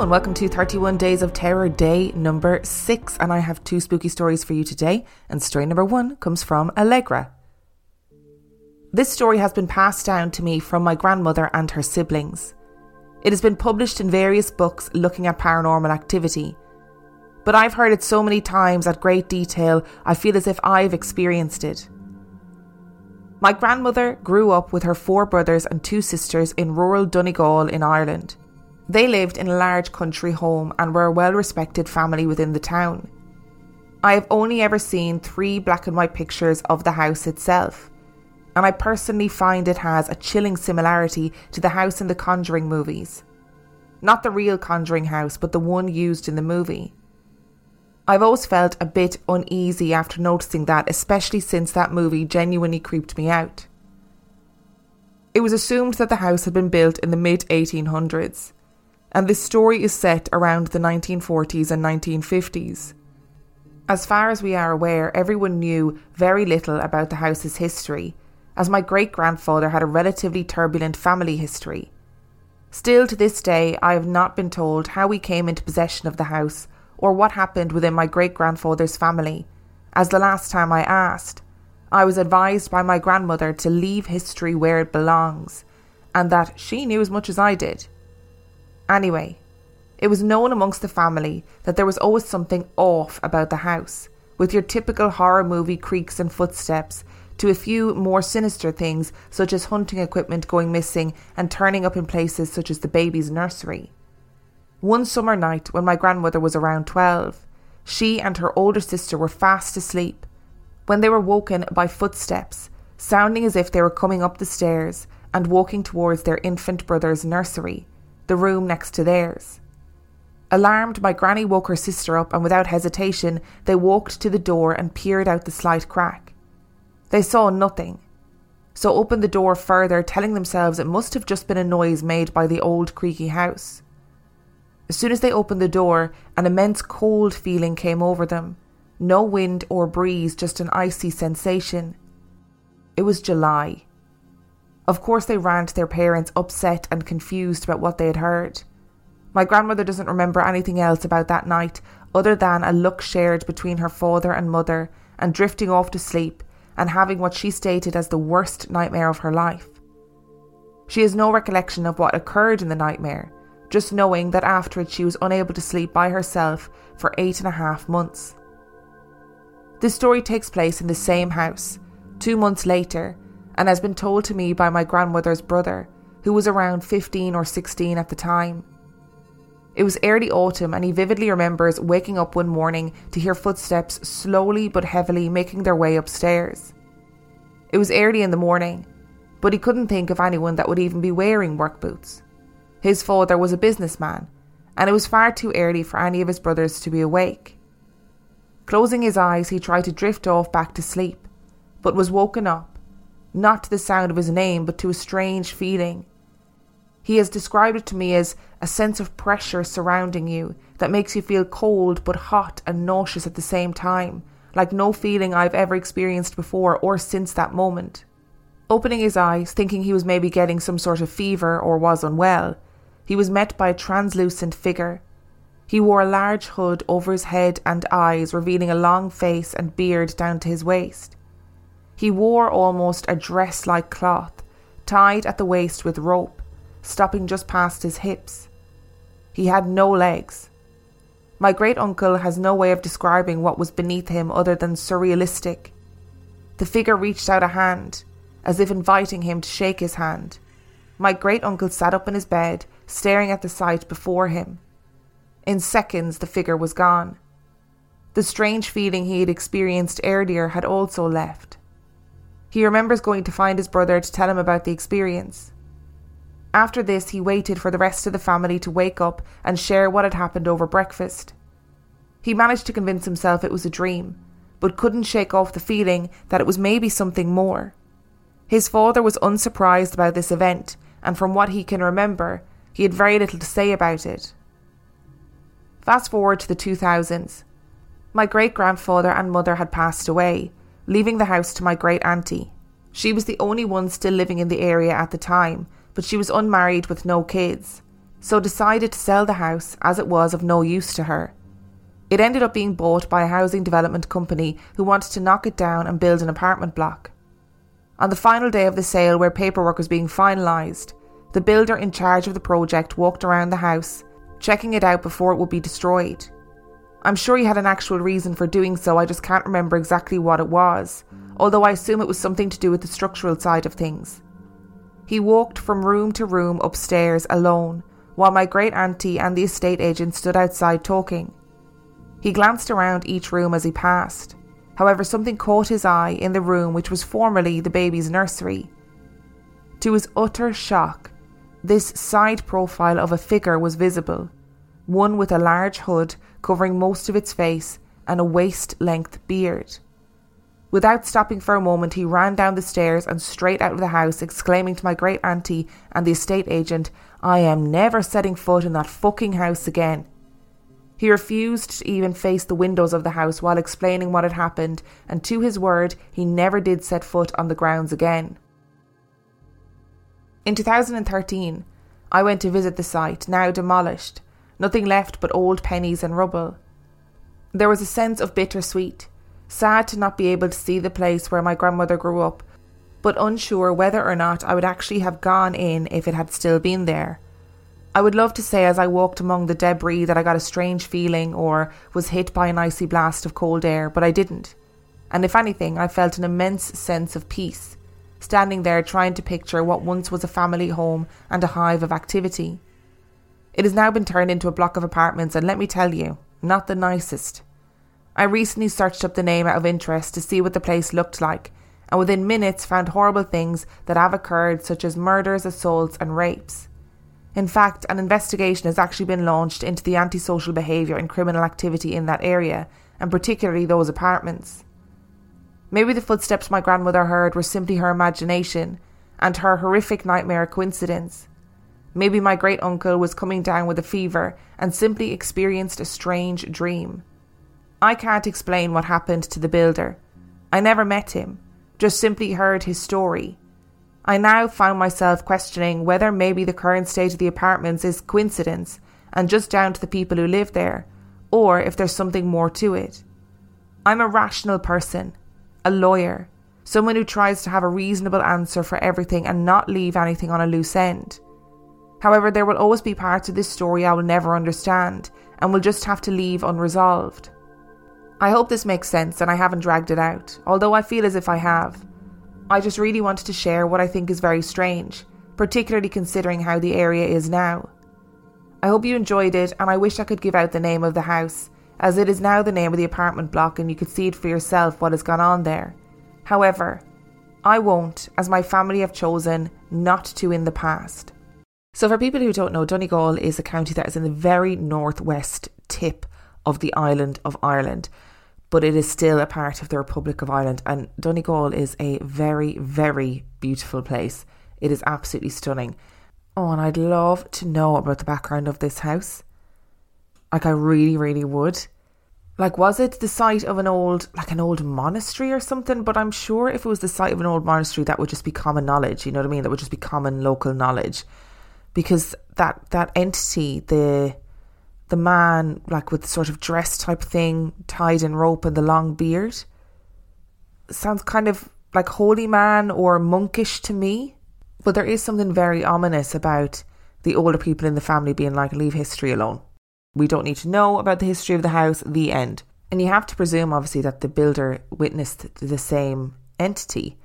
And welcome to 31 Days of Terror day number 6 and I have two spooky stories for you today and story number 1 comes from Allegra. This story has been passed down to me from my grandmother and her siblings. It has been published in various books looking at paranormal activity. But I've heard it so many times at great detail, I feel as if I've experienced it. My grandmother grew up with her four brothers and two sisters in rural Donegal in Ireland. They lived in a large country home and were a well respected family within the town. I have only ever seen three black and white pictures of the house itself, and I personally find it has a chilling similarity to the house in the Conjuring movies. Not the real Conjuring house, but the one used in the movie. I've always felt a bit uneasy after noticing that, especially since that movie genuinely creeped me out. It was assumed that the house had been built in the mid 1800s and this story is set around the 1940s and 1950s. As far as we are aware, everyone knew very little about the house's history, as my great grandfather had a relatively turbulent family history. Still to this day, I have not been told how we came into possession of the house or what happened within my great grandfather's family, as the last time I asked, I was advised by my grandmother to leave history where it belongs, and that she knew as much as I did. Anyway, it was known amongst the family that there was always something off about the house, with your typical horror movie creaks and footsteps, to a few more sinister things such as hunting equipment going missing and turning up in places such as the baby's nursery. One summer night, when my grandmother was around 12, she and her older sister were fast asleep when they were woken by footsteps, sounding as if they were coming up the stairs and walking towards their infant brother's nursery the room next to theirs. Alarmed, my granny woke her sister up, and without hesitation, they walked to the door and peered out the slight crack. They saw nothing, so opened the door further, telling themselves it must have just been a noise made by the old creaky house. As soon as they opened the door, an immense cold feeling came over them. No wind or breeze, just an icy sensation. It was July. Of course, they ran to their parents, upset and confused about what they had heard. My grandmother doesn't remember anything else about that night other than a look shared between her father and mother and drifting off to sleep and having what she stated as the worst nightmare of her life. She has no recollection of what occurred in the nightmare, just knowing that after it she was unable to sleep by herself for eight and a half months. This story takes place in the same house, two months later, and has been told to me by my grandmother's brother, who was around 15 or 16 at the time. It was early autumn, and he vividly remembers waking up one morning to hear footsteps slowly but heavily making their way upstairs. It was early in the morning, but he couldn't think of anyone that would even be wearing work boots. His father was a businessman, and it was far too early for any of his brothers to be awake. Closing his eyes, he tried to drift off back to sleep, but was woken up not to the sound of his name, but to a strange feeling. He has described it to me as a sense of pressure surrounding you that makes you feel cold but hot and nauseous at the same time, like no feeling I've ever experienced before or since that moment. Opening his eyes, thinking he was maybe getting some sort of fever or was unwell, he was met by a translucent figure. He wore a large hood over his head and eyes, revealing a long face and beard down to his waist. He wore almost a dress like cloth, tied at the waist with rope, stopping just past his hips. He had no legs. My great uncle has no way of describing what was beneath him other than surrealistic. The figure reached out a hand, as if inviting him to shake his hand. My great uncle sat up in his bed, staring at the sight before him. In seconds, the figure was gone. The strange feeling he had experienced earlier had also left. He remembers going to find his brother to tell him about the experience. After this, he waited for the rest of the family to wake up and share what had happened over breakfast. He managed to convince himself it was a dream, but couldn't shake off the feeling that it was maybe something more. His father was unsurprised about this event, and from what he can remember, he had very little to say about it. Fast forward to the 2000s. My great grandfather and mother had passed away, leaving the house to my great auntie. She was the only one still living in the area at the time, but she was unmarried with no kids, so decided to sell the house as it was of no use to her. It ended up being bought by a housing development company who wanted to knock it down and build an apartment block. On the final day of the sale, where paperwork was being finalised, the builder in charge of the project walked around the house, checking it out before it would be destroyed. I'm sure he had an actual reason for doing so, I just can't remember exactly what it was, although I assume it was something to do with the structural side of things. He walked from room to room upstairs alone, while my great auntie and the estate agent stood outside talking. He glanced around each room as he passed. However, something caught his eye in the room which was formerly the baby's nursery. To his utter shock, this side profile of a figure was visible, one with a large hood covering most of its face and a waist length beard. Without stopping for a moment, he ran down the stairs and straight out of the house, exclaiming to my great auntie and the estate agent, I am never setting foot in that fucking house again. He refused to even face the windows of the house while explaining what had happened, and to his word, he never did set foot on the grounds again. In 2013, I went to visit the site, now demolished, nothing left but old pennies and rubble. There was a sense of bittersweet, sad to not be able to see the place where my grandmother grew up, but unsure whether or not I would actually have gone in if it had still been there. I would love to say as I walked among the debris that I got a strange feeling or was hit by an icy blast of cold air, but I didn't. And if anything, I felt an immense sense of peace standing there trying to picture what once was a family home and a hive of activity. It has now been turned into a block of apartments, and let me tell you, not the nicest. I recently searched up the name out of interest to see what the place looked like, and within minutes found horrible things that have occurred, such as murders, assaults, and rapes. In fact, an investigation has actually been launched into the antisocial behaviour and criminal activity in that area, and particularly those apartments. Maybe the footsteps my grandmother heard were simply her imagination and her horrific nightmare coincidence. Maybe my great uncle was coming down with a fever and simply experienced a strange dream. I can't explain what happened to the builder. I never met him, just simply heard his story. I now found myself questioning whether maybe the current state of the apartments is coincidence and just down to the people who live there, or if there's something more to it. I'm a rational person a lawyer, someone who tries to have a reasonable answer for everything and not leave anything on a loose end. However, there will always be parts of this story I will never understand and will just have to leave unresolved. I hope this makes sense and I haven't dragged it out, although I feel as if I have. I just really wanted to share what I think is very strange, particularly considering how the area is now. I hope you enjoyed it and I wish I could give out the name of the house as it is now the name of the apartment block and you could see it for yourself what has gone on there. However, I won't, as my family have chosen not to in the past. So, for people who don't know, Donegal is a county that is in the very northwest tip of the island of Ireland, but it is still a part of the Republic of Ireland. And Donegal is a very, very beautiful place. It is absolutely stunning. Oh, and I'd love to know about the background of this house. Like I really, really would. Like, was it the site of an old, like an old monastery or something? But I'm sure if it was the site of an old monastery, that would just be common knowledge. You know what I mean? That would just be common local knowledge, because that that entity, the the man, like with sort of dress type thing, tied in rope and the long beard, sounds kind of like holy man or monkish to me. But there is something very ominous about the older people in the family being like, leave history alone. We don't need to know about the history of the house, the end. And you have to presume, obviously, that the builder witnessed the same entity.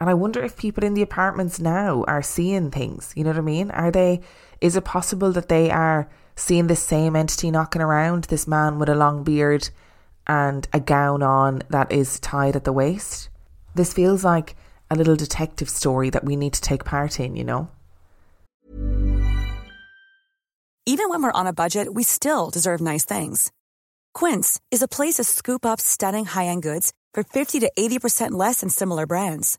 And I wonder if people in the apartments now are seeing things. You know what I mean? Are they, is it possible that they are seeing the same entity knocking around? This man with a long beard and a gown on that is tied at the waist? This feels like a little detective story that we need to take part in, you know? Even when we're on a budget, we still deserve nice things. Quince is a place to scoop up stunning high end goods for 50 to 80% less than similar brands.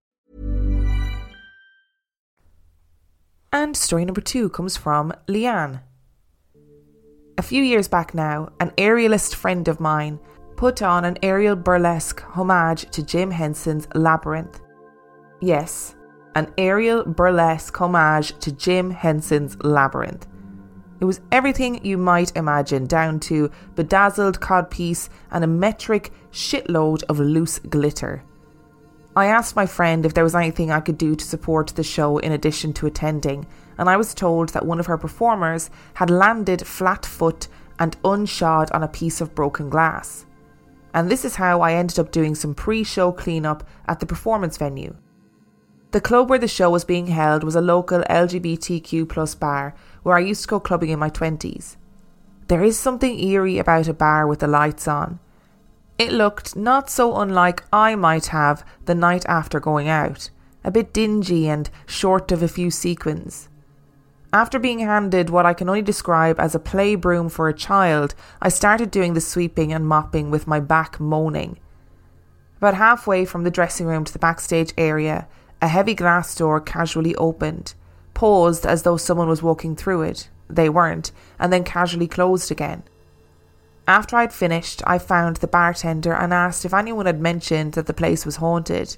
And story number 2 comes from Leanne. A few years back now, an aerialist friend of mine put on an aerial burlesque homage to Jim Henson's Labyrinth. Yes, an aerial burlesque homage to Jim Henson's Labyrinth. It was everything you might imagine, down to bedazzled codpiece and a metric shitload of loose glitter. I asked my friend if there was anything I could do to support the show in addition to attending, and I was told that one of her performers had landed flat foot and unshod on a piece of broken glass. And this is how I ended up doing some pre show cleanup at the performance venue. The club where the show was being held was a local LGBTQ plus bar where I used to go clubbing in my 20s. There is something eerie about a bar with the lights on. It looked not so unlike I might have the night after going out, a bit dingy and short of a few sequins. After being handed what I can only describe as a play broom for a child, I started doing the sweeping and mopping with my back moaning. About halfway from the dressing room to the backstage area, a heavy glass door casually opened, paused as though someone was walking through it. They weren't, and then casually closed again. After I'd finished, I found the bartender and asked if anyone had mentioned that the place was haunted.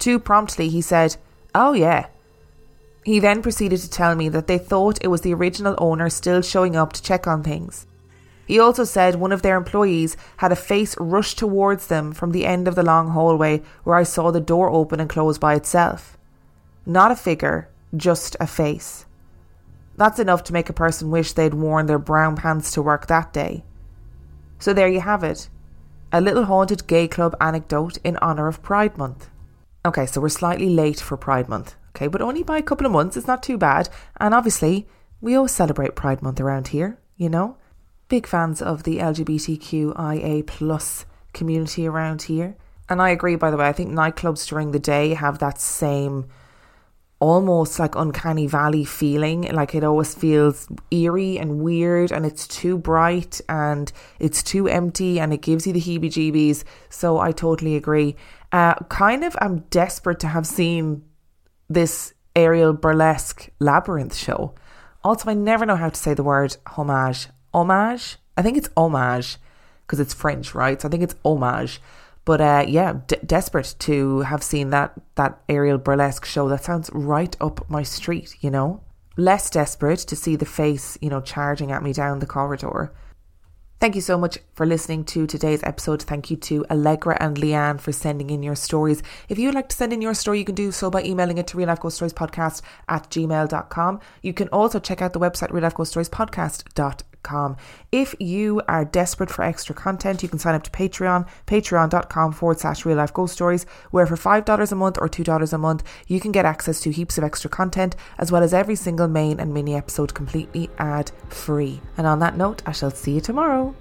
Too promptly, he said, Oh, yeah. He then proceeded to tell me that they thought it was the original owner still showing up to check on things. He also said one of their employees had a face rush towards them from the end of the long hallway where I saw the door open and close by itself. Not a figure, just a face. That's enough to make a person wish they'd worn their brown pants to work that day. So there you have it. A little haunted gay club anecdote in honour of Pride Month. Okay, so we're slightly late for Pride Month, okay, but only by a couple of months, it's not too bad. And obviously, we always celebrate Pride Month around here, you know? big fans of the LGBTQIA plus community around here. And I agree, by the way, I think nightclubs during the day have that same almost like uncanny valley feeling. Like it always feels eerie and weird and it's too bright and it's too empty and it gives you the heebie jeebies. So I totally agree. Uh, kind of, I'm desperate to have seen this aerial burlesque labyrinth show. Also, I never know how to say the word homage homage. I think it's homage because it's French, right? So I think it's homage. But uh, yeah, d- desperate to have seen that that aerial burlesque show. That sounds right up my street, you know. Less desperate to see the face, you know, charging at me down the corridor. Thank you so much for listening to today's episode. Thank you to Allegra and Leanne for sending in your stories. If you'd like to send in your story, you can do so by emailing it to real life ghost stories podcast at gmail.com. You can also check out the website real life ghost stories podcast.com if you are desperate for extra content, you can sign up to Patreon, patreon.com forward slash real life ghost stories, where for $5 a month or $2 a month, you can get access to heaps of extra content, as well as every single main and mini episode completely ad free. And on that note, I shall see you tomorrow.